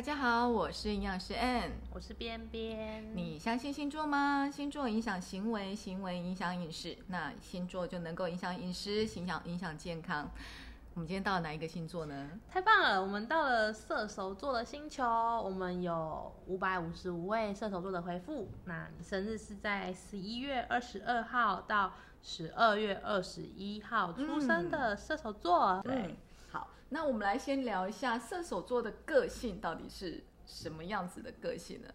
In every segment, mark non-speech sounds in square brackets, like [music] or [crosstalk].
大家好，我是营养师 Ann，我是边边。你相信星座吗？星座影响行为，行为影响饮食，那星座就能够影响饮食，影响影响健康。我们今天到了哪一个星座呢？太棒了，我们到了射手座的星球，我们有五百五十五位射手座的回复。那你生日是在十一月二十二号到十二月二十一号出生的射手座。对。那我们来先聊一下射手座的个性到底是什么样子的个性呢？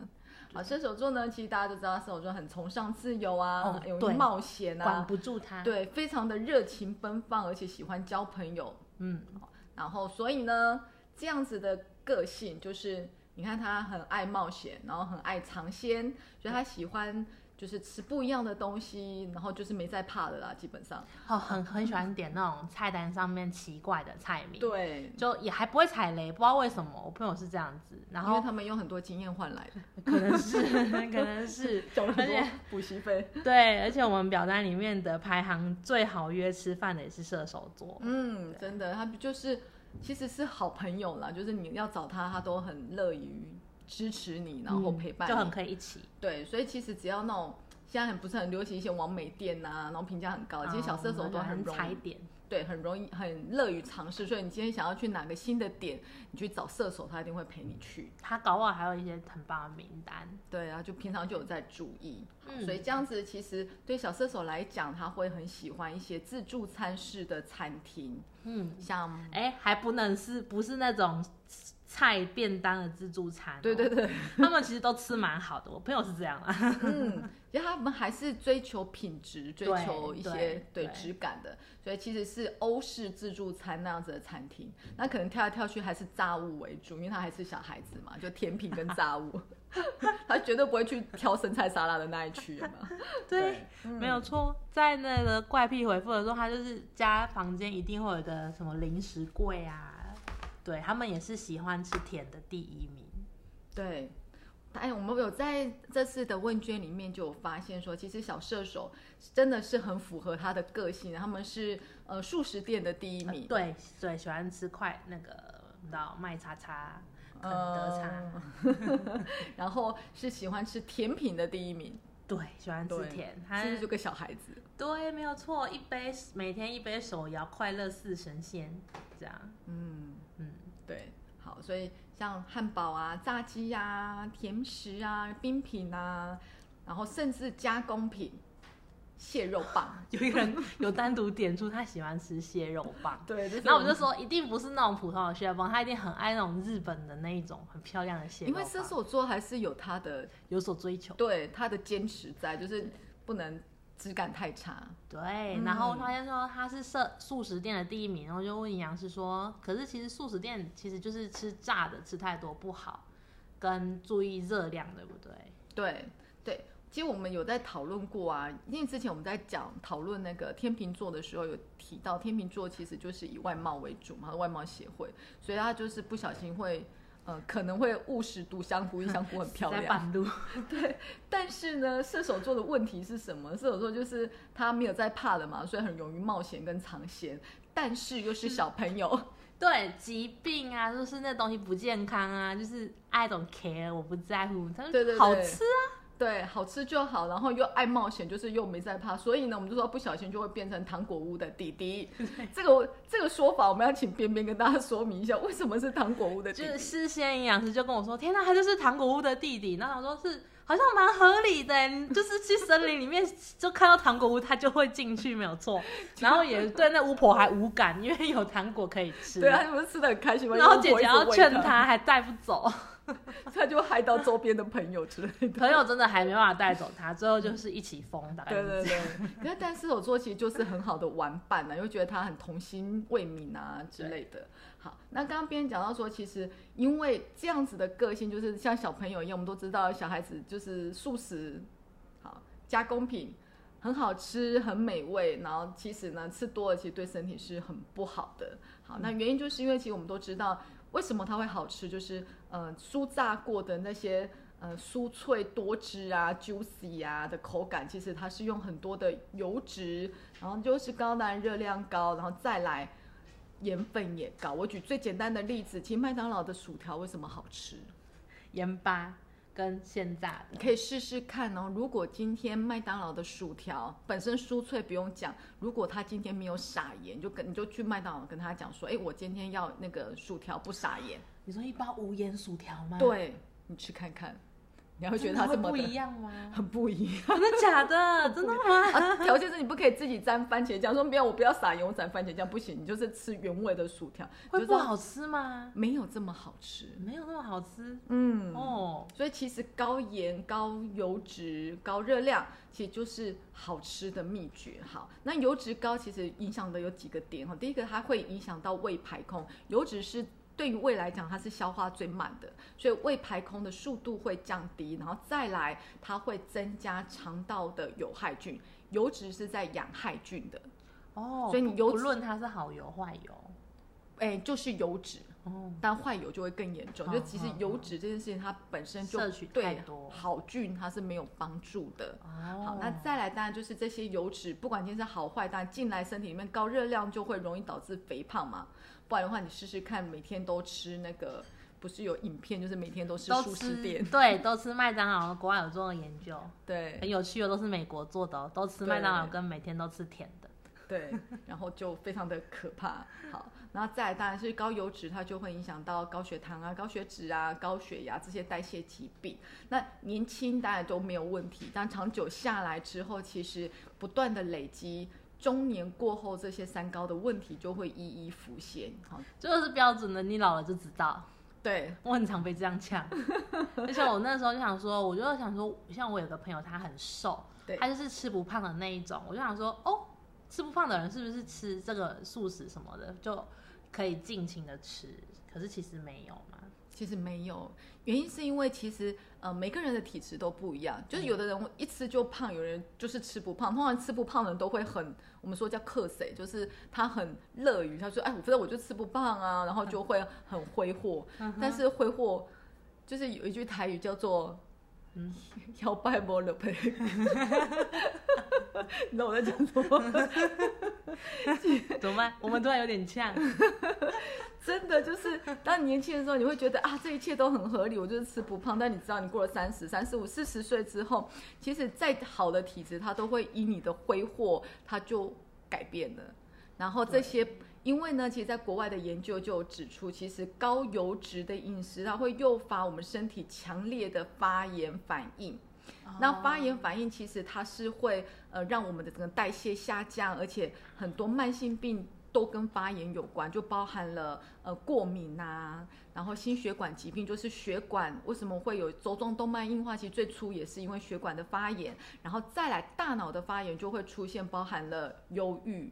好，射手座呢，其实大家都知道，射手座很崇尚自由啊，勇于冒险啊，管不住他，对，非常的热情奔放，而且喜欢交朋友，嗯，然后所以呢，这样子的个性就是，你看他很爱冒险，然后很爱尝鲜，所以他喜欢。就是吃不一样的东西，然后就是没在怕的啦，基本上。哦，很很喜欢点那种菜单上面奇怪的菜名。对，就也还不会踩雷，不知道为什么。我朋友是这样子，然后因为他们用很多经验换来的，[laughs] 可能是，可能是，[laughs] 而且补习费。对，而且我们表单里面的排行最好约吃饭的也是射手座。嗯，真的，他就是其实是好朋友啦，就是你要找他，他都很乐于。支持你，然后陪伴，就很可以一起。对，所以其实只要那种现在很不是很流行一些完美店呐，然后评价很高，其实小射手都很踩点，对，很容易很乐于尝试。所以你今天想要去哪个新的点，你去找射手，他一定会陪你去。他搞不好还有一些很棒的名单。对啊，就平常就有在注意。所以这样子其实对小射手来讲，他会很喜欢一些自助餐式的餐厅。嗯，像哎，还不能是不是那种。菜便当的自助餐，对对对，[laughs] 他们其实都吃蛮好的。我朋友是这样啊，嗯，其实他们还是追求品质，追求一些对质感的，所以其实是欧式自助餐那样子的餐厅。那可能跳来跳去还是炸物为主，因为他还是小孩子嘛，就甜品跟炸物，[laughs] 他绝对不会去挑生菜沙拉的那一区嘛。[laughs] 对，没有错，在那个怪癖回复的时候，他就是家房间一定会有个什么零食柜啊。对他们也是喜欢吃甜的第一名。对，哎，我们有在这次的问卷里面就有发现说，其实小射手真的是很符合他的个性，他们是呃素食店的第一名。对对，喜欢吃快那个，你知道麦叉叉、肯德叉，[laughs] 然后是喜欢吃甜品的第一名。对，喜欢吃甜，他是个小孩子。对，没有错，一杯每天一杯手摇，快乐似神仙，这样。嗯嗯，对，好，所以像汉堡啊、炸鸡啊、甜食啊、冰品啊，然后甚至加工品。蟹肉棒，[laughs] 有一个人有单独点出他喜欢吃蟹肉棒，对，然后我就说一定不是那种普通的蟹肉棒，他一定很爱那种日本的那一种很漂亮的蟹肉棒。因为射手座还是有他的有所追求，对他的坚持在，就是不能质感太差。对，然后发现说他是素素食店的第一名，然后就问营养师说，可是其实素食店其实就是吃炸的，吃太多不好，跟注意热量，对不对？对对。其实我们有在讨论过啊，因为之前我们在讲讨论那个天秤座的时候，有提到天秤座其实就是以外貌为主嘛，外貌协会，所以他就是不小心会，呃，可能会误食毒香菇，因为香菇很 [laughs] 漂亮。在半路。[laughs] 对，但是呢，射手座的问题是什么？射手座就是他没有在怕的嘛，所以很容易冒险跟尝鲜，但是又是小朋友，[laughs] 对，疾病啊，就是那东西不健康啊，就是 I don't care，我不在乎，他说好吃啊。对，好吃就好，然后又爱冒险，就是又没在怕，所以呢，我们就说不小心就会变成糖果屋的弟弟。这个这个说法，我们要请边边跟大家说明一下，为什么是糖果屋的弟弟？就是事先营养师就跟我说，天哪，他就是糖果屋的弟弟。那我说是，好像蛮合理的，就是去森林里面就看到糖果屋，他就会进去，没有错。[laughs] 然后也对那巫婆还无感，因为有糖果可以吃。对啊，你们吃的很开心吗？然后姐姐要劝他，还带不走。[laughs] 他就害到周边的朋友之类的，朋友真的还没办法带走他，最后就是一起疯的。对对对，[laughs] 可是但射手座其实就是很好的玩伴呢，又觉得他很童心未泯啊之类的。好，那刚刚别人讲到说，其实因为这样子的个性，就是像小朋友一样，我们都知道小孩子就是素食，好加工品很好吃很美味，然后其实呢吃多了其实对身体是很不好的。好，那原因就是因为其实我们都知道。为什么它会好吃？就是呃，酥炸过的那些呃酥脆多汁啊，juicy 啊的口感，其实它是用很多的油脂，然后就是高蛋热量高，然后再来盐分也高。我举最简单的例子，其实麦当劳的薯条为什么好吃？盐巴跟现榨的。你可以试试看哦。如果今天麦当劳的薯条本身酥脆不用讲，如果他今天没有撒盐，就跟你就去麦当劳跟他讲说，哎，我今天要那个薯条不撒盐。你说一包无盐薯条吗？对，你去看看。你会觉得它这么不一样吗？[laughs] 很不一样，真的假的？[laughs] 真的吗？条件是你不可以自己沾番茄酱，说不要我不要撒盐，我沾番茄酱不行，你就是吃原味的薯条。会不好吃吗？没有这么好吃，没有那么好吃。嗯哦，所以其实高盐、高油脂、高热量，其实就是好吃的秘诀。好，那油脂高其实影响的有几个点哈。第一个，它会影响到胃排空，油脂是。对于胃来讲，它是消化最慢的，所以胃排空的速度会降低，然后再来它会增加肠道的有害菌，油脂是在养害菌的哦，所以你油不论它是好油坏油，哎，就是油脂哦，但坏油就会更严重，就其实油脂这件事情它本身就对好菌它是没有帮助的。哦好，那再来当然就是这些油脂，不管今天是好坏，但进来身体里面高热量就会容易导致肥胖嘛。不然的话，你试试看，每天都吃那个，不是有影片，就是每天都吃素食店，对，都吃麦当劳。国外有做研究，对，很有趣的，都是美国做的，都吃麦当劳，跟每天都吃甜的，对，然后就非常的可怕。好，然后再来当然是高油脂，它就会影响到高血糖啊、高血脂啊、高血压这些代谢疾病。那年轻当然都没有问题，但长久下来之后，其实不断的累积。中年过后，这些三高的问题就会一一浮现。好，这个是标准的，你老了就知道。对我很常被这样呛，[laughs] 而且我那时候就想说，我就想说，像我有个朋友，他很瘦，他就是吃不胖的那一种。我就想说，哦，吃不胖的人是不是吃这个素食什么的就可以尽情的吃？可是其实没有嘛。其实没有，原因是因为其实呃每个人的体质都不一样，就是有的人一吃就胖，有人就是吃不胖。通常吃不胖的人都会很，我们说叫克谁，就是他很乐于他说哎，我反正我就吃不胖啊，然后就会很挥霍。但是挥霍就是有一句台语叫做嗯要拜莫了呸，[laughs] 你知道我在讲什么？怎么办？我们突然有点呛。真的就是，当你年轻的时候，你会觉得啊，这一切都很合理，我就是吃不胖。但你知道，你过了三十、三十五、四十岁之后，其实再好的体质，它都会以你的挥霍，它就改变了。然后这些，因为呢，其实在国外的研究就有指出，其实高油脂的饮食，它会诱发我们身体强烈的发炎反应。那发炎反应其实它是会呃让我们的整个代谢下降，而且很多慢性病。都跟发炎有关，就包含了呃过敏呐，然后心血管疾病，就是血管为什么会有周状动脉硬化？其实最初也是因为血管的发炎，然后再来大脑的发炎就会出现，包含了忧郁，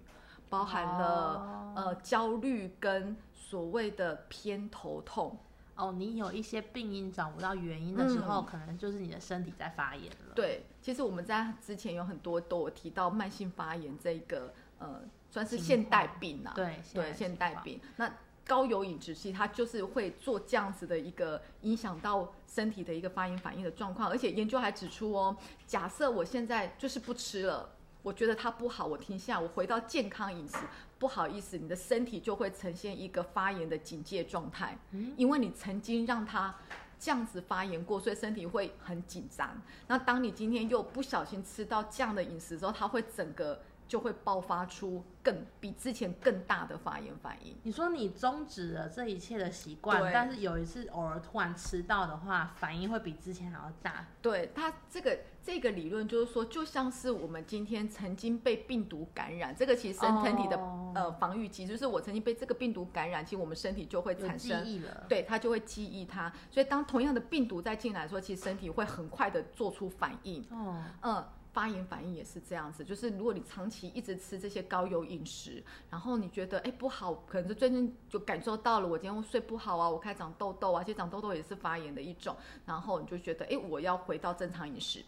包含了呃焦虑跟所谓的偏头痛。哦，你有一些病因找不到原因的时候，可能就是你的身体在发炎了。对，其实我们在之前有很多都有提到慢性发炎这个呃。算是现代病啊，对对，现代病。那高油饮食其实它就是会做这样子的一个影响到身体的一个发炎反应的状况，而且研究还指出哦，假设我现在就是不吃了，我觉得它不好，我停下，我回到健康饮食，不好意思，你的身体就会呈现一个发炎的警戒状态，因为你曾经让它这样子发炎过，所以身体会很紧张。那当你今天又不小心吃到这样的饮食之后，它会整个。就会爆发出更比之前更大的发炎反应。你说你终止了这一切的习惯，但是有一次偶尔突然吃到的话，反应会比之前还要大。对它这个这个理论就是说，就像是我们今天曾经被病毒感染，这个其实身体的呃防御机就是我曾经被这个病毒感染，其实我们身体就会产生记忆了，对它就会记忆它。所以当同样的病毒再进来，说其实身体会很快的做出反应。哦，嗯。发炎反应也是这样子，就是如果你长期一直吃这些高油饮食，然后你觉得哎不好，可能是最近就感受到了，我今天睡不好啊，我开始长痘痘啊，其实长痘痘也是发炎的一种，然后你就觉得哎我要回到正常饮食，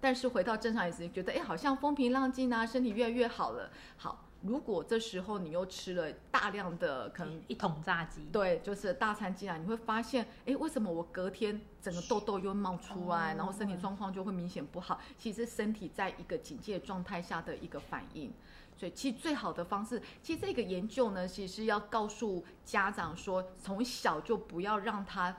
但是回到正常饮食，你觉得哎好像风平浪静啊，身体越来越好了，好。如果这时候你又吃了大量的可能一桶炸鸡，对，就是大餐进来，你会发现，哎，为什么我隔天整个痘痘又冒出来，然后身体状况就会明显不好？其实身体在一个警戒状态下的一个反应。所以，其实最好的方式，其实这个研究呢，其实是要告诉家长说，从小就不要让他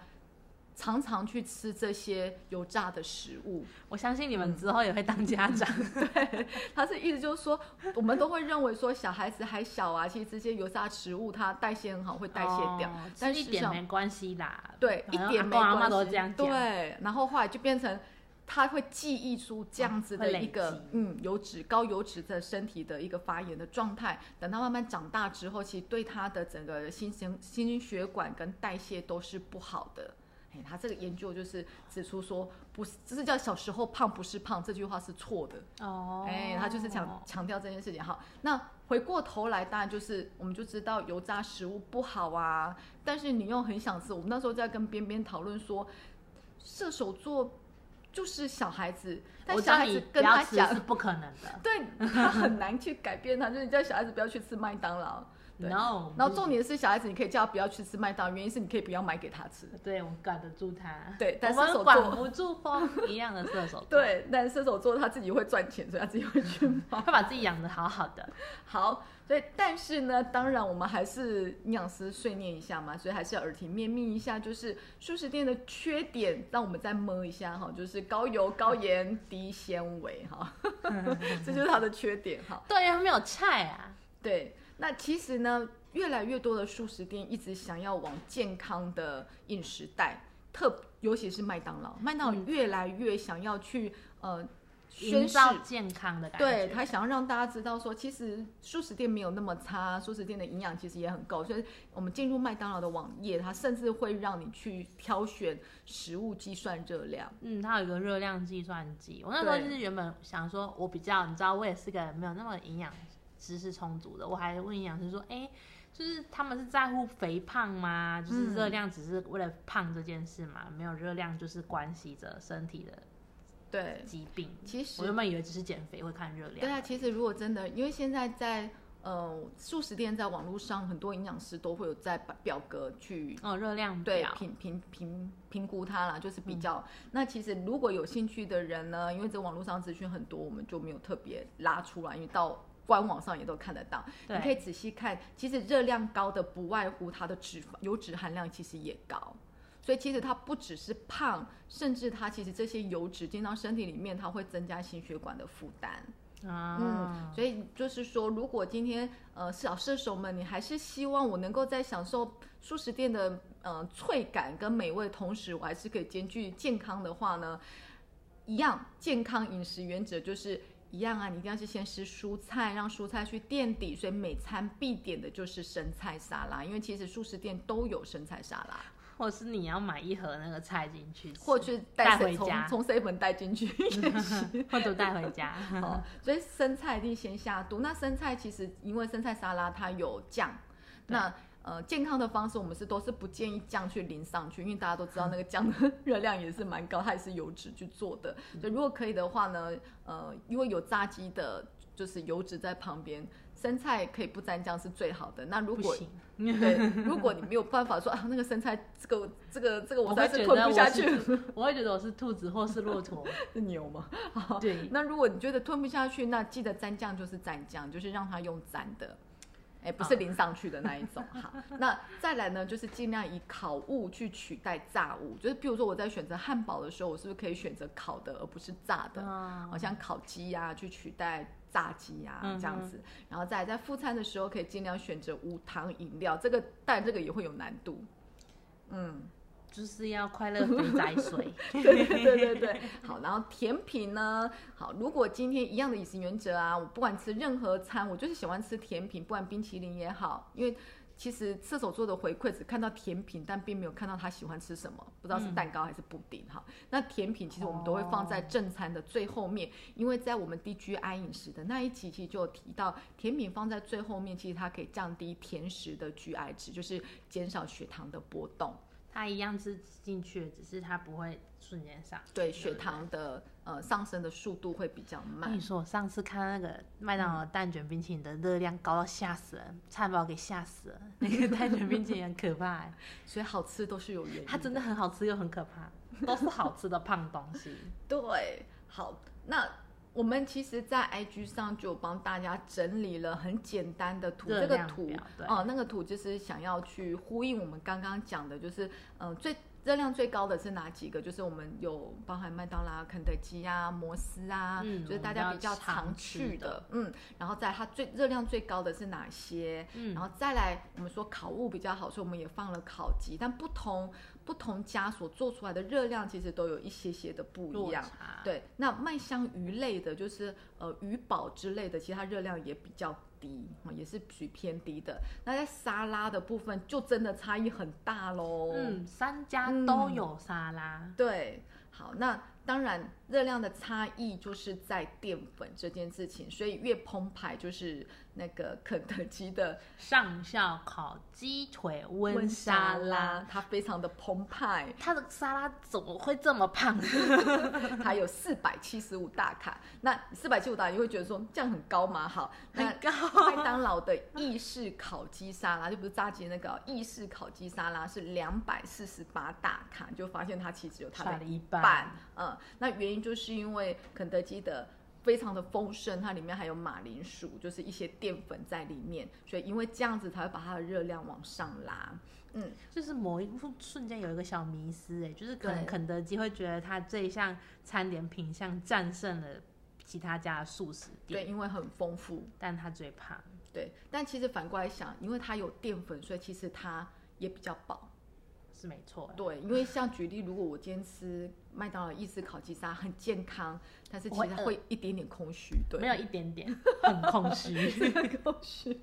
常常去吃这些油炸的食物。我相信你们之后也会当家长。[laughs] 对，他是意思就是说，我们都会认为说小孩子还小啊，其实这些油炸食物它代谢很好，会代谢掉，哦但是一点没关系啦。对，一点没关系。都这样讲。对，然后后来就变成他会记忆出这样子的一个、积嗯油脂高油脂的身体的一个发炎的状态。等他慢慢长大之后，其实对他的整个心心心血管跟代谢都是不好的。哎，他这个研究就是指出说，不是，就是叫小时候胖不是胖，这句话是错的。哦，哎，他就是强强调这件事情。好，那回过头来，当然就是我们就知道油炸食物不好啊，但是你又很想吃。我们那时候在跟边边讨论说，射手座就是小孩子，但小孩子跟他讲是，不可能的。[laughs] 对他很难去改变他，就是你叫小孩子不要去吃麦当劳。对 No，然后重点是小孩子，你可以叫他不要去吃麦当劳，原因是你可以不要买给他吃。对我们管得住他，对但我射手管不住风一样的射手座，，[laughs] 对，但射手座他自己会赚钱，所以他自己会去买。[laughs] 会把自己养得好好的。好，所以但是呢，当然我们还是营养师碎念一下嘛，所以还是要耳提面命一下，就是素食店的缺点，让我们再摸一下哈，就是高油、高盐、低纤维哈，[laughs] 这就是它的缺点哈。对呀，没有菜啊。对，那其实呢，越来越多的素食店一直想要往健康的饮食带，特尤其是麦当劳，麦当劳嗯越来越想要去呃宣造健康的感觉，对他想要让大家知道说，其实素食店没有那么差，素食店的营养其实也很够。所以我们进入麦当劳的网页，它甚至会让你去挑选食物计算热量。嗯，它有一个热量计算机。我那时候就是原本想说，我比较，你知道，我也是个没有那么营养知识充足的，我还问营养师说，哎、就是他们是在乎肥胖吗？就是嗯热量只是为了胖这件事嘛？没有热量就是关系着身体的对，疾病。其实我原本以为只是减肥会看热量，对啊，其实如果真的，因为现在在呃素食店在网络上，很多营养师都会有在把表格去哦，热量表，对评评评评估它啦，就是比较。那其实如果有兴趣的人呢，因为这网络上资讯很多，我们就没有特别拉出来，因为到官网上也都看得到。你可以仔细看，其实热量高的不外乎它的脂肪油脂含量其实也高。所以其实它不只是胖，甚至它其实这些油脂进到身体里面，它会增加心血管的负担。啊，嗯，所以就是说，如果今天呃小射手们，你还是希望我能够在享受素食店的呃脆感跟美味，同时我还是可以兼具健康的话呢，一样健康饮食原则就是一样啊，你一定要是先吃蔬菜，让蔬菜去垫底，所以每餐必点的就是生菜沙拉，因为其实素食店都有生菜沙拉，或是你要买一盒那个菜进去，或去带带回家从从 seven 带进去。[laughs] 或者带回家。[laughs] 哦，所以生菜一定先下肚。那生菜其实因为生菜沙拉它有酱，那呃健康的方式我们是都是不建议酱去淋上去，因为大家都知道那个酱的 [laughs] 热量也是蛮高，它也是油脂去做的。所以如果可以的话呢，呃，因为有炸鸡的，就是油脂在旁边。生菜可以不沾酱是最好的。那如果，对，如果你没有办法说啊，那个生菜这个这个这个我在是吞不下去，是，[laughs] 我会觉得我是兔子或是骆驼。[laughs] 是牛吗？对，那如果你觉得吞不下去，那记得沾酱就是沾酱，就是让它用沾的，哎，不是淋上去的那一种。[laughs] 好，那再来呢，就是尽量以烤物去取代炸物，就是譬如说我在选择汉堡的时候，我是不是可以选择烤的而不是炸的？嗯好像烤鸡呀、去取代炸鸡呀、这样子，然后再在副餐的时候可以尽量选择无糖饮料，这个但这个也会有难度。嗯，就是要快乐肥宅水。[laughs] 对对对对对，好，然后甜品呢？好，如果今天一样的饮食原则啊，我不管吃任何餐，我就是喜欢吃甜品，不管冰淇淋也好，因为其实射手座的回馈只看到甜品，但并没有看到他喜欢吃什么，不知道是蛋糕还是布丁哈。那甜品其实我们都会放在正餐的最后面，因为在我们 DGI 饮食的那一期，其实就有提到，甜品放在最后面，其实它可以降低甜食的 GI 值，就是减少血糖的波动。它一样是进去的，只是它不会瞬间上。对血糖的呃上升的速度会比较慢我跟你。说，我上次看那个麦当劳蛋卷冰淇淋的热量高到吓死人，差点把我给吓死了。那个蛋卷冰淇淋很可怕欸，[laughs] 所以好吃都是有原因。它真的很好吃又很可怕，都是好吃的胖东西。[laughs] 对，好，那我们其实，在 IG 上就有帮大家整理了很简单的图，这个图哦、那个图就是想要去呼应我们刚刚讲的，就是呃最热量最高的是哪几个？就是我们有包含麦当劳、肯德基啊、摩斯啊，嗯就是大家比较常去的，嗯。然后在它最热量最高的是哪些？嗯然后再来，我们说烤物比较好，所以我们也放了烤鸡，但不同不同家所做出来的热量其实都有一些些的不一样。对，那麦香鱼类的，就是呃鱼堡之类的，其实它热量也比较低，哦也是属于偏低的。那在沙拉的部分，就真的差异很大喽。嗯，三家嗯都有沙拉，对，好，那当然热量的差异就是在淀粉这件事情，所以越澎湃就是那个肯德基的上校烤鸡腿温沙拉。，它非常的澎湃，它的沙拉怎么会这么胖？[laughs] 它有四百七十五大卡。那四百七十五大卡，你会觉得说这样很高吗？好，那很高麦当劳的意式烤鸡沙拉，就不是炸鸡那个意式烤鸡沙拉是两百四十八大卡，你就发现它其实有它的一半半。嗯，那原因就是因为肯德基的。非常的丰盛，它里面还有马铃薯，就是一些淀粉在里面，所以因为这样子才会把它的热量往上拉。嗯，就是某一瞬间有一个小迷失，哎，就是可能肯德基会觉得它这一项餐点品相战胜了其他家的素食店对，店，因为很丰富，但它最胖。对。但其实反过来想，因为它有淀粉，所以其实它也比较饱。是没错，对，因为像举例，如果我今天吃麦当劳意式烤鸡沙很健康，但是其实我会一点点空虚，对，没有一点点，很空虚。[laughs] 空虚，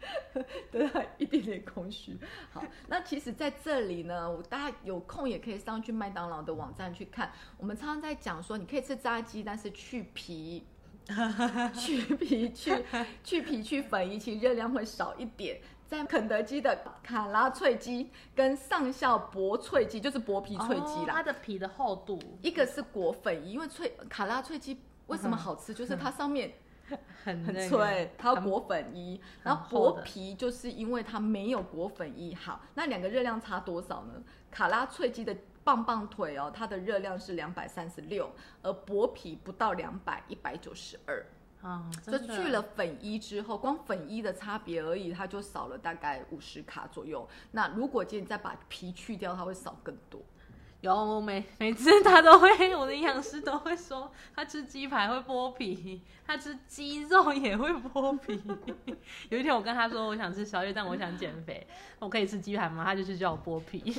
对，一点点空虚。好，那其实在这里呢，我大家有空也可以上去麦当劳的网站去看。我们常常在讲说，你可以吃炸鸡，但是去皮。[laughs] 去皮去去皮去粉一其实热量会少一点。在肯德基的卡拉脆鸡跟上校薄脆鸡，就是薄皮脆鸡哦啦，它的皮的厚度一个是裹粉衣，因为脆卡拉脆鸡为什么好吃？就是它上面 [laughs] 很很脆，它要裹粉衣，然后薄皮就是因为它没有裹粉衣。好，那两个热量差多少呢？卡拉脆鸡的棒棒腿哦，它的热量是两百三十六，而薄皮不到两百，一百九十二。啊，就去了粉衣之后，光粉衣的差别而已，它就少了大概五十卡左右。那如果今天再把皮去掉，它会少更多。有每每次他都会，我的营养师都会说，他吃鸡排会剥皮，他吃鸡肉也会剥皮。[laughs] 有一天我跟他说，我想吃宵夜，但我想减肥，我可以吃鸡排吗？他就去叫我剥皮。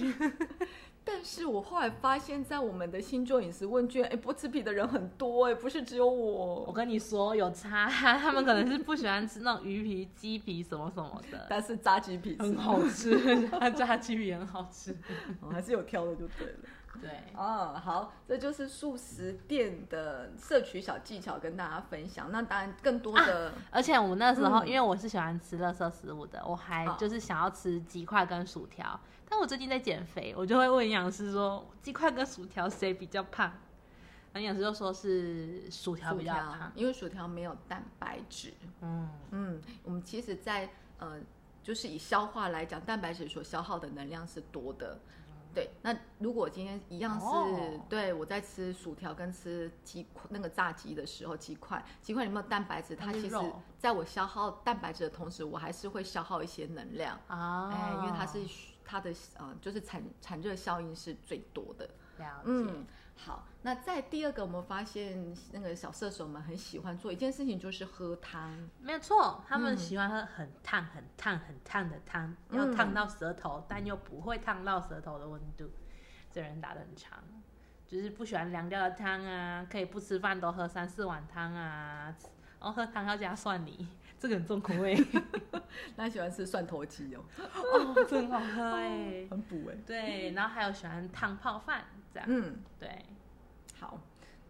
[laughs] 但是我后来发现，在我们的星座饮食问卷，哎，不吃皮的人很多，哎，不是只有我。我跟你说有差，[laughs] 他们可能是不喜欢吃那种鱼皮、鸡皮什么什么的，但是炸鸡皮很好吃，[laughs] 炸鸡皮很好吃。[laughs] 哦还是有挑的就对了。对，哦，好，这就是素食店的摄取小技巧跟大家分享。那当然，更多的、而且我那时候，嗯因为我是喜欢吃垃圾食物的，我还就是想要吃鸡块跟薯条。但我最近在减肥，我就会问营养师说，鸡块跟薯条谁比较胖？那营养师就说是薯条比较胖，。因为薯条没有蛋白质。嗯，嗯，我们其实在，呃，就是以消化来讲，蛋白质所消耗的能量是多的。对，那如果今天一样是、哦对我在吃薯条跟吃鸡块那个炸鸡的时候，鸡块鸡块里面有蛋白质，它其实在我消耗蛋白质的同时，我还是会消耗一些能量。啊，哎，因为它是它的呃，就是产产热效应是最多的。了解，嗯，好，那在第二个，我们发现那个小射手们很喜欢做一件事情，就是喝汤。没有错，他们嗯喜欢喝很烫、很烫、很烫的汤，嗯要烫到舌头，但又不会烫到舌头的温度。这人打的很长，就是不喜欢凉掉的汤啊，可以不吃饭都喝三四碗汤啊，然后喝汤要加蒜泥，这个很重口味。[laughs] 那喜欢吃蒜头鸡哦，哦，这很好喝哎。很补哎。对，然后还有喜欢汤泡饭这样，嗯，对，好，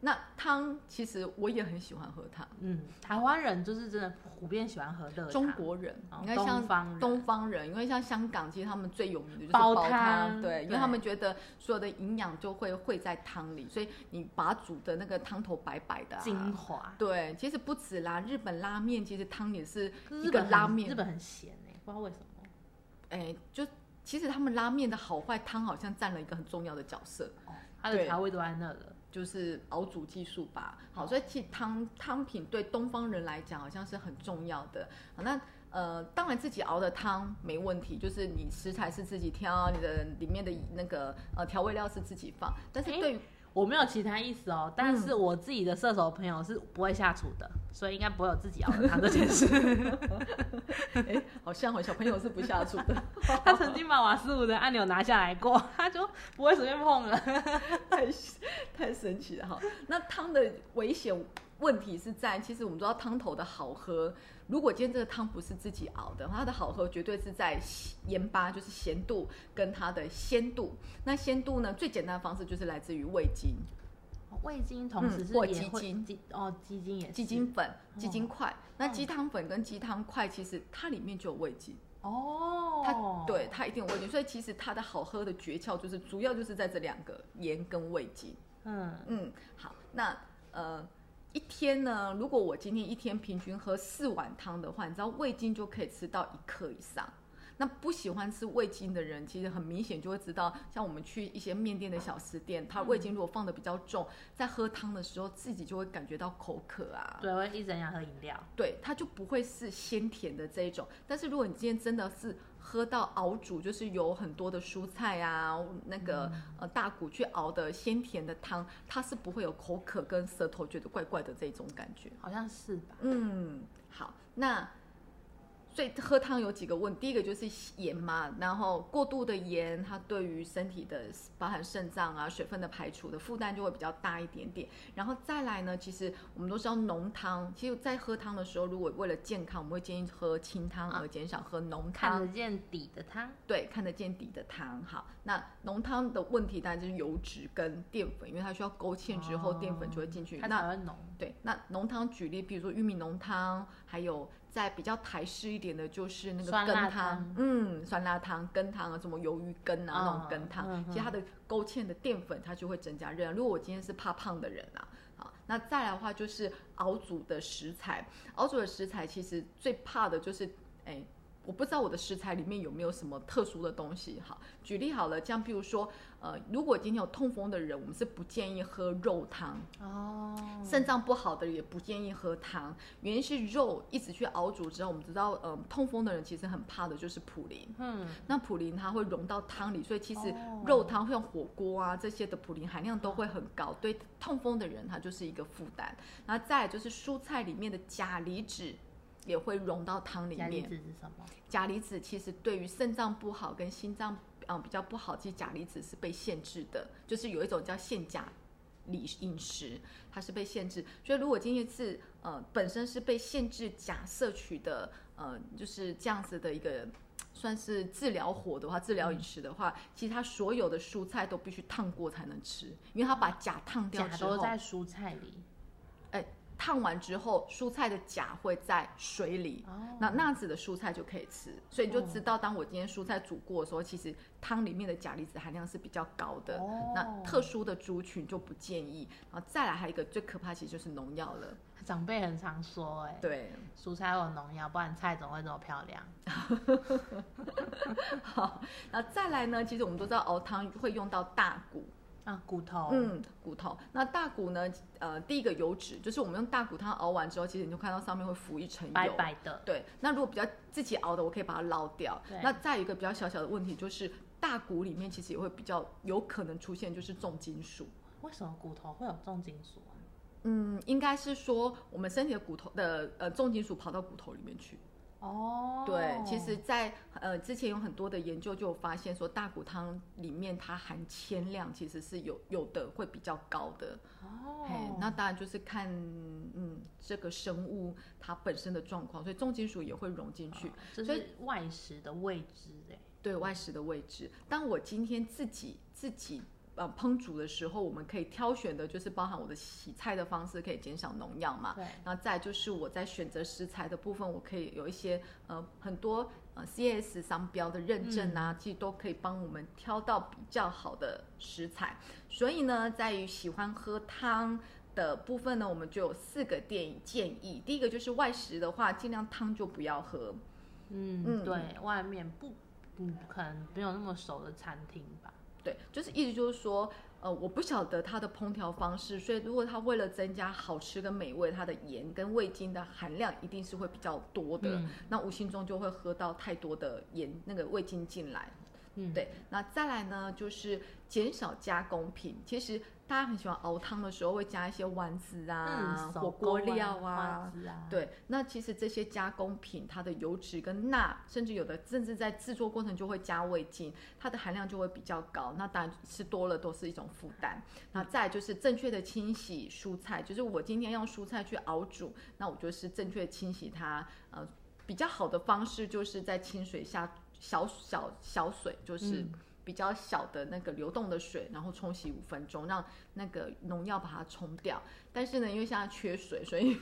那汤其实我也很喜欢喝汤。嗯，台湾人就是真的普遍喜欢喝热汤，中国人，哦你看像东方人因为像香港，其实他们最有名的就是煲煲汤对，因为他们觉得所有的营养就会汇在汤里，所以你把它煮的那个汤头白白的、啊，精华。对，其实不止啦，日本拉面其实汤也是日本拉面，日本很咸哎、不知道为什么。哎，就其实他们拉面的好坏汤好像占了一个很重要的角色。它的对调味都在那了。就是熬煮技术吧。好，所以其实汤汤品对东方人来讲好像是很重要的。好，那呃，当然自己熬的汤没问题，就是你食材是自己挑，你的里面的那个呃调味料是自己放。但是对于我没有其他意思哦，但是我自己的射手朋友是不会下厨的，所以应该不会有自己熬的汤这件事。[laughs] 哎，好像哦，小朋友是不下厨的。[laughs] 他曾经把瓦斯炉的按钮拿下来过，他就不会随便碰了。[laughs] 太太神奇了哈！那汤的危险问题是在，其实我们知道汤头的好喝。如果今天这个汤不是自己熬的，它的好喝绝对是在盐巴，就是咸度跟它的鲜度。那鲜度呢，最简单的方式就是来自于味精。味精同时是或鸡精哦，鸡精也鸡精粉、鸡精块。那鸡汤粉跟鸡汤块其实它里面就有味精哦，它对它一定有味精，所以其实它的好喝的诀窍就是主要就是在这两个盐跟味精。嗯嗯，好，那呃。一天呢，如果我今天一天平均喝四碗汤的话，你知道味精就可以吃到一克以上。那不喜欢吃味精的人，其实很明显就会知道，像我们去一些面店的小吃店，它味精如果放的比较重，在喝汤的时候自己就会感觉到口渴啊。对，会一直想喝饮料。对，它就不会是鲜甜的这一种。但是如果你今天真的是喝到熬煮，就是有很多的蔬菜啊，那个呃大骨去熬的鲜甜的汤，它是不会有口渴跟舌头觉得怪怪的这种感觉，好像是吧？嗯，好，那。所以喝汤有几个问，第一个就是盐嘛，然后过度的盐，它对于身体的包含肾脏啊水分的排除的负担就会比较大一点点。然后再来呢，其实我们都知道浓汤，其实，在喝汤的时候，如果为了健康，我们会建议喝清汤，而减少喝浓汤。看得见底的汤。对，看得见底的汤。好，那浓汤的问题当然就是油脂跟淀粉，因为它需要勾芡之后，淀粉就会进去，它才会浓。对，那浓汤举例，比如说玉米浓汤，还有。在比较台式一点的，就是那个羹汤，嗯，酸辣汤、羹汤啊，什么鱿鱼羹啊，那种羹汤，其实它的勾芡的淀粉，它就会增加热量。如果我今天是怕胖的人啊，啊，那再来的话就是熬煮的食材，熬煮的食材其实最怕的就是，哎。我不知道我的食材里面有没有什么特殊的东西。好，举例好了，像比如说，呃，如果今天有痛风的人，我们是不建议喝肉汤哦。肾脏不好的也不建议喝汤，原因是肉一直去熬煮之后，我们知道，呃，痛风的人其实很怕的就是普林。嗯。那普林它会溶到汤里，所以其实肉汤像火锅啊这些的普林含量都会很高，对痛风的人它就是一个负担。然后再就是蔬菜里面的钾离子。也会融到汤里面。钾离子是什么？钾离子其实对于肾脏不好跟心脏嗯比较不好，其实钾离子是被限制的，就是有一种叫限钾理饮食，它是被限制。所以如果今天是呃本身是被限制钾摄取的，呃就是这样子的一个算是治疗火的话，治疗饮食的话，其实它所有的蔬菜都必须烫过才能吃，因为它把钾烫掉之后，都在蔬菜里。哎。烫完之后，蔬菜的钾会在水里，那那样子的蔬菜就可以吃。所以你就知道，当我今天蔬菜煮过的时候，其实汤里面的钾离子含量是比较高的。那特殊的族群就不建议。然后再来还有一个最可怕，其实就是农药了。长辈很常说，哎，对，蔬菜有农药，不然菜怎么会这么漂亮？[laughs] 好，那再来呢？其实我们都知道熬汤会用到大骨。啊，骨头，嗯，骨头。那大骨呢？呃，第一个油脂，就是我们用大骨汤熬完之后，其实你就看到上面会浮一层油，白白的。对。那如果比较自己熬的，我可以把它捞掉。那再一个比较小小的问题，就是大骨里面其实也会比较有可能出现就是重金属。为什么骨头会有重金属啊？嗯，应该是说我们身体的骨头的呃重金属跑到骨头里面去。哦，对，其实，在呃之前有很多的研究就有发现说，大骨汤里面它含铅量其实是有有的会比较高的。哦，嘿，那当然就是看嗯这个生物它本身的状况，所以重金属也会融进去。所以外食的位置哎，对外食的位置。当我今天自己自己。呃，烹煮的时候，我们可以挑选的，就是包含我的洗菜的方式，可以减少农药嘛。对。那再就是我在选择食材的部分，我可以有一些呃很多呃 C S 商标的认证啊，其实都可以帮我们挑到比较好的食材。所以呢，在于喜欢喝汤的部分呢，我们就有四个建建议。第一个就是外食的话，尽量汤就不要喝。嗯嗯，对外面不嗯可能没有那么熟的餐厅吧。对，就是意思就是说，呃，我不晓得它的烹调方式，所以如果它为了增加好吃跟美味，它的盐跟味精的含量一定是会比较多的，嗯那无形中就会喝到太多的盐那个味精进来。嗯，对，那再来呢，就是减少加工品。其实大家很喜欢熬汤的时候会加一些丸子啊、嗯，火锅料啊，对，那其实这些加工品，它的油脂跟钠，甚至有的甚至在制作过程就会加味精，它的含量就会比较高。那当然吃多了都是一种负担。那再就是正确的清洗蔬菜，就是我今天用蔬菜去熬煮，那我就是正确清洗它。呃，比较好的方式就是在清水下小小小水，就是。嗯比较小的那个流动的水，然后冲洗五分钟，让那个农药把它冲掉。但是呢，因为现在缺水，所以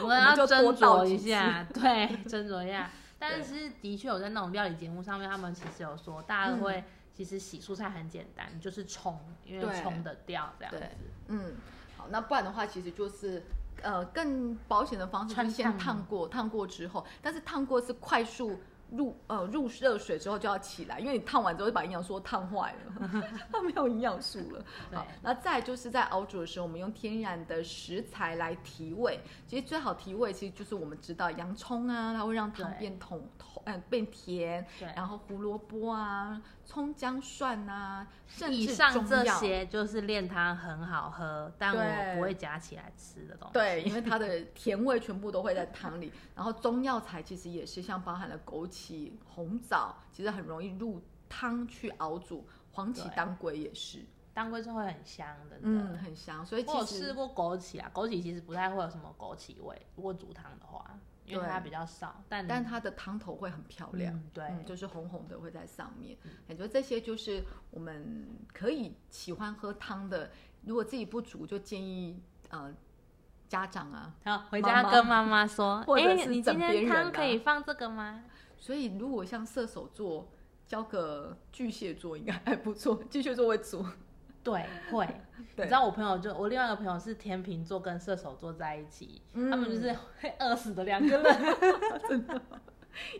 我们 [laughs] 要就斟酌一下，[laughs] 对，斟酌一下。但是的确有在那种料理节目上面，他们其实有说，大家会其实洗蔬菜很简单，你就是冲，因为对冲得掉这样子。嗯，好，那不然的话，其实就是呃更保险的方式，是先烫烫过，烫过之后，但是烫过是快速。入呃入热水之后就要起来，因为你烫完之后就把营养素烫坏了，[laughs] 它没有营养素了。好，那再就是在熬煮的时候，我们用天然的食材来提味。其实最好提味，其实就是我们知道洋葱啊，它会让汤变统统，嗯、变甜。对，然后胡萝卜啊、葱姜蒜啊，甚以至上这。些就是炼汤很好喝，但我不会夹起来吃的东西。对，因为它的 [laughs] 甜味全部都会在汤里。然后中药材其实也是像包含了枸杞、红枣，其实很容易入汤去熬煮。黄芪、对当归也是，当归是会很香的。嗯，很香。所以我有其实试过枸杞啊，枸杞其实不太会有什么枸杞味，如果煮汤的话，因为对它比较少，但但它的汤头会很漂亮。嗯对，嗯，就是红红的会在上面，感觉这些就是我们可以喜欢喝汤的。如果自己不煮，就建议呃家长啊，好，回家跟妈妈说，[laughs] 或者哎、是今天汤可以放这个吗？所以如果像射手座交个巨蟹座应该还不错，巨蟹座会煮。对，会。[laughs] 你知道我朋友就我另外一个朋友是天秤座跟射手座在一起，他们就是会饿死的两个人，[laughs]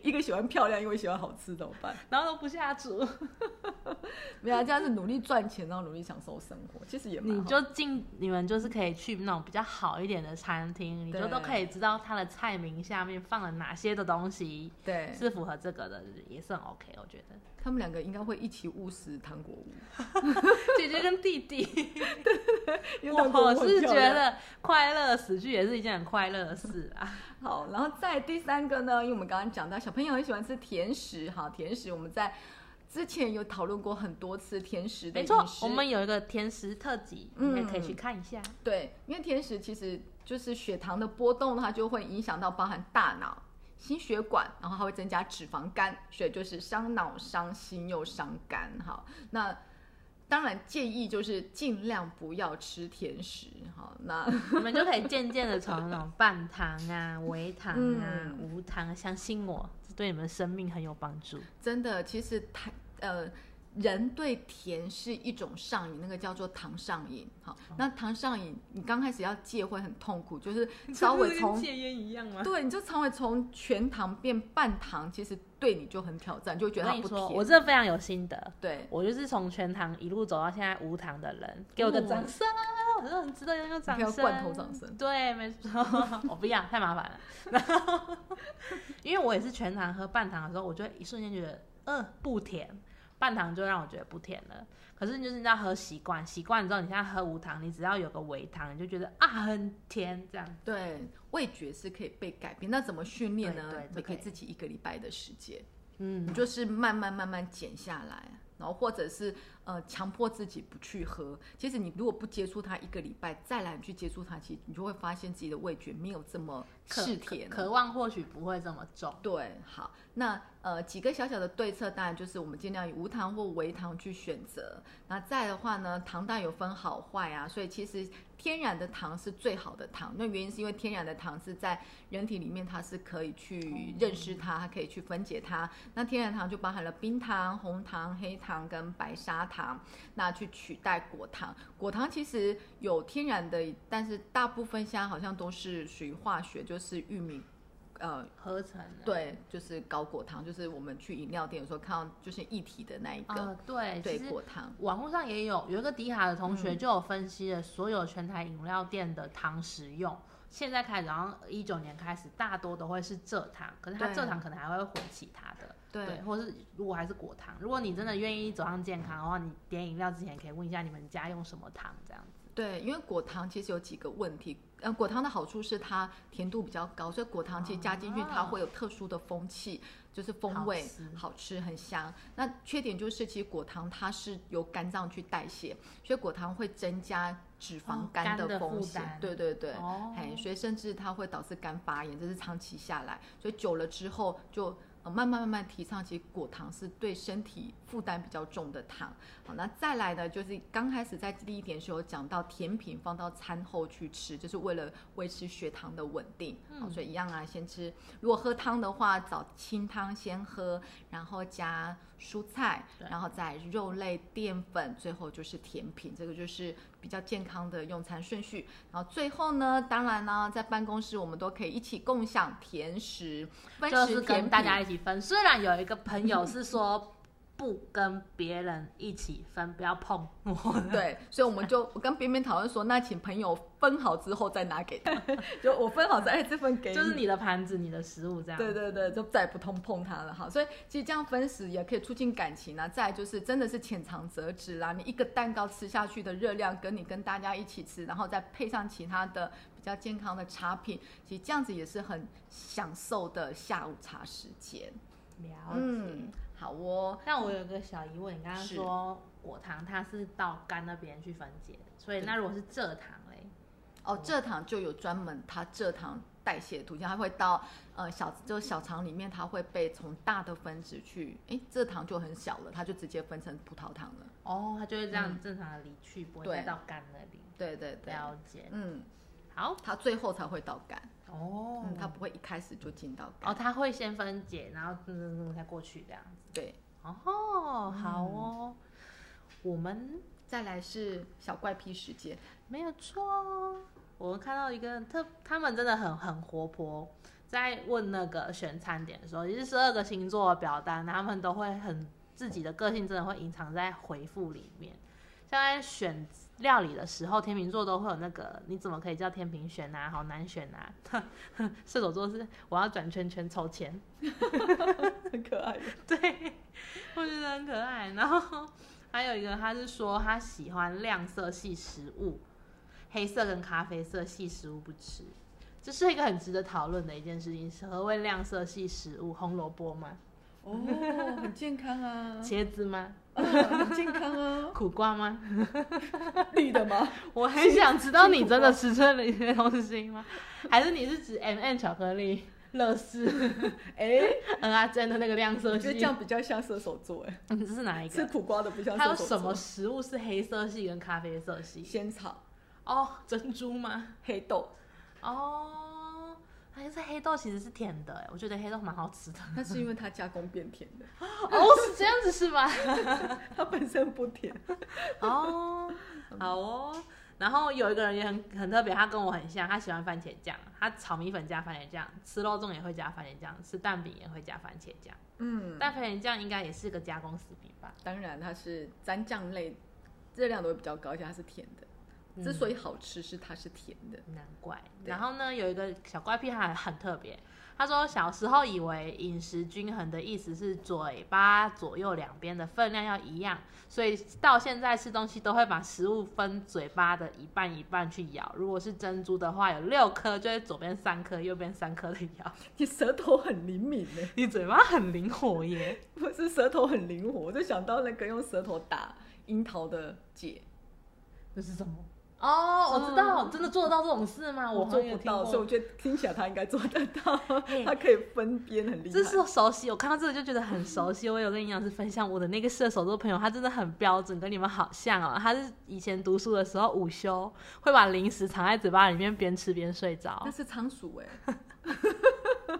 一个喜欢漂亮，一个喜欢好吃，怎么办？然后都不下厨，[laughs] 没有、啊，这样是努力赚钱，然后努力享受生活，其实也蛮你就进你们就是可以去那种比较好一点的餐厅，你就都可以知道它的菜名下面放了哪些的东西对，是符合这个的，也是很 OK，我觉得。他们两个应该会一起误食糖果屋，[laughs] 姐姐跟弟弟，[laughs] 我是觉得快乐死去也是一件很快乐的事啊。好，然后再第三个呢，因为我们刚刚讲到小朋友很喜欢吃甜食，哈，甜食我们在之前有讨论过很多次甜食的没错我们有一个甜食特辑，你也可以去看一下。对，因为甜食其实就是血糖的波动，它就会影响到包含大脑、心血管，然后它会增加脂肪肝，所以就是伤脑、伤心又伤肝。哈，那当然建议就是尽量不要吃甜食。好，那你们就可以渐渐的从那种半糖啊、微糖啊、嗯无糖，相信我，这对你们生命很有帮助。真的，其实太呃。人对甜是一种上瘾，那个叫做糖上瘾。好，那糖上瘾，你刚开始要戒会很痛苦，就是 [laughs] 稍微从戒烟一样吗？对，你就稍微从全糖变半糖，其实对你就很挑战，就会觉得它不甜。我真的非常有心得。对，我就是从全糖一路走到现在无糖的人，给我个掌声，我说很值得拥有掌声。罐头掌声对，没错，[laughs] 我不要，太麻烦了。然后，因为我也是全糖喝半糖的时候，我就会一瞬间觉得，嗯、不甜，半糖就让我觉得不甜了。可是就是你要喝习惯，习惯之后，你现在喝无糖，你只要有个微糖，你就觉得啊很甜这样。对，味觉是可以被改变。那怎么训练呢对对？你可以对自己一个礼拜的时间，嗯你，就是慢慢慢慢减下来，然后或者是呃强迫自己不去喝。其实你如果不接触它一个礼拜，再来去接触它，其实你就会发现自己的味觉没有这么渴嗜甜了。渴望或许不会这么重。对，好，那呃几个小小的对策，当然就是我们尽量以无糖或微糖去选择。那再的话呢，糖蛋有分好坏啊，所以其实天然的糖是最好的糖。那原因是因为天然的糖是在人体里面，它是可以去认识它，它可以去分解它。那天然糖就包含了冰糖、红糖、黑糖跟白砂糖，那去取代果糖。果糖其实有天然的，但是大部分现在好像都是属于化学，就是玉米。呃，合成的。对，就是高果糖，就是我们去饮料店有时候看到就是一体的那一个，啊，对，对果糖。网络上也有有一个迪卡的同学嗯就有分析了所有全台饮料店的糖食用。现在开始，然后一九年开始，大多都会是蔗糖，可是它蔗糖可能还会混其他的，对或是如果还是果糖，如果你真的愿意走上健康的话，你点饮料之前可以问一下你们家用什么糖，这样子。对，因为果糖其实有几个问题，呃，果糖的好处是它甜度比较高，所以果糖其实加进去它哦会有特殊的风气，就是风味好吃很香。那缺点就是其实果糖它是由肝脏去代谢，所以果糖会增加脂肪哦肝肝的风险。担对对对，哦哎，所以甚至它会导致肝发炎，这是长期下来，所以久了之后就。呃慢慢慢慢提倡，其实果糖是对身体负担比较重的糖。好，那再来呢，就是刚开始在第一点是有讲到甜品放到餐后去吃，就是为了维持血糖的稳定。好，所以一样啊，先吃。如果喝汤的话，找清汤先喝，然后加蔬菜，然后再肉类、淀粉，最后就是甜品。这个就是比较健康的用餐顺序。然后最后呢，当然呢，在办公室我们都可以一起共享甜食，分就是食甜跟大家一起分。虽然有一个朋友是说不跟别人一起分，不要碰我。对，所以我们就我跟边边讨论说，那请朋友分好之后再拿给他，[laughs] 就我分好再哎这份给你，就是你的盘子、你的食物这样。对对对，就再也不通碰它了哈。所以其实这样分食也可以促进感情啊。再就是真的是浅尝辄止啦，你一个蛋糕吃下去的热量，跟你跟大家一起吃，然后再配上其他的比较健康的茶品，其实这样子也是很享受的下午茶时间。了解。嗯，好哦。那我有个小疑问，你刚刚是说果糖它是到肝那边去分解的，所以那如果是蔗糖嘞？哦，蔗糖就有专门它蔗糖代谢途径，它会到呃小就小肠里面，它会被从大的分子去，诶，蔗糖就很小了，它就直接分成葡萄糖了。哦，它就会这样嗯正常的离去，不会再到肝那里。对对对，了解。嗯，好。它最后才会到肝，哦嗯，它不会一开始就进到肝。哦，它会先分解，然后嗯嗯嗯再过去这样子。对，哦，好哦。我们再来是小怪癖时间，没有错哦。我看到一个特，他们真的很很活泼，在问那个选餐点的时候，也是十二个星座的表单，他们都会很自己的个性，真的会隐藏在回复里面。像在选料理的时候，天秤座都会有那个，你怎么可以叫天平选啊？好难选啊！[laughs] 射手座是我要转圈圈抽签，很可爱的。[laughs] 对，我觉得很可爱。然后还有一个，他是说他喜欢亮色系食物，黑色跟咖啡色系食物不吃。这是一个很值得讨论的一件事情。是何谓亮色系食物？红萝卜吗？哦，很健康啊，茄子吗？很健康啊，[laughs] 苦瓜吗？[laughs] 绿的吗？[laughs] 我很想知道你真的吃出了一些东西吗？还是你是指 M、N 巧克力、乐事、哎，嗯啊真的那个亮色系？觉得这样比较像射手座，哎，嗯，这是哪一个吃？苦瓜的不像射手座。还有什么食物是黑色系跟咖啡色系？仙草、哦，珍珠吗？黑豆，哦，还是黑豆其实是甜的哎，我觉得黑豆蛮好吃的。那是因为它加工变甜的，[laughs] 哦，是这样子是吧？[laughs] 它本身不甜。[laughs] 哦，好哦。然后有一个人也很很特别，他跟我很像，他喜欢番茄酱，他炒米粉加番茄酱，吃肉粽也会加番茄酱，吃蛋饼也会加番茄酱。嗯，但番茄酱应该也是个加工食品吧？当然它是蘸酱类，热量都会比较高，而且它是甜的。之所以好吃，是它是甜的。难怪。然后呢，有一个小怪癖，还很特别。他说小时候以为饮食均衡的意思是嘴巴左右两边的分量要一样，所以到现在吃东西都会把食物分嘴巴的一半一半去咬。如果是珍珠的话，有六颗，就会左边三颗，右边三颗的咬。你舌头很灵敏呢，你嘴巴很灵活耶。[laughs] 不是舌头很灵活，我就想到那个用舌头打樱桃的姐，这是什么？哦，我知道，嗯真的做得到这种事吗？我做不到，所以我觉得听起来他应该做得到，他可以分边很厉害。这是熟悉，我看到这个就觉得很熟悉。我有跟营养师分享我的那个射手座朋友，他真的很标准，跟你们好像哦。他是以前读书的时候午休会把零食藏在嘴巴里面，边吃边睡着那。是仓鼠哎，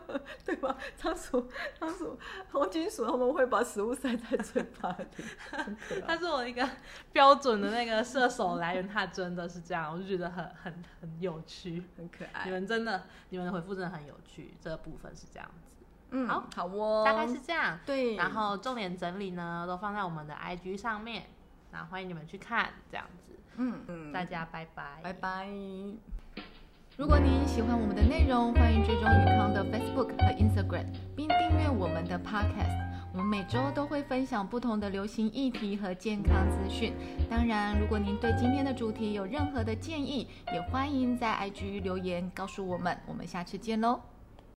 [laughs] 对吧？仓鼠，仓鼠，黄金鼠他们会把食物塞在嘴巴里，很可爱。它是我一个标准的那个射手来源，它真的是这样，我就觉得很很很有趣。很可爱你爱。们真的，你们的回复真的很有趣，这个部分是这样子，嗯，好好哦，大概是这样。对。然后重点整理呢，都放在我们的 IG 上面，那欢迎你们去看，这样子。嗯嗯，大家拜拜，拜拜。如果您喜欢我们的内容，欢迎追踪宇康的 Facebook 和 Instagram，并订阅我们的 Podcast。我们每周都会分享不同的流行议题和健康资讯。当然，如果您对今天的主题有任何的建议，也欢迎在 IG 留言告诉我们。我们下次见喽。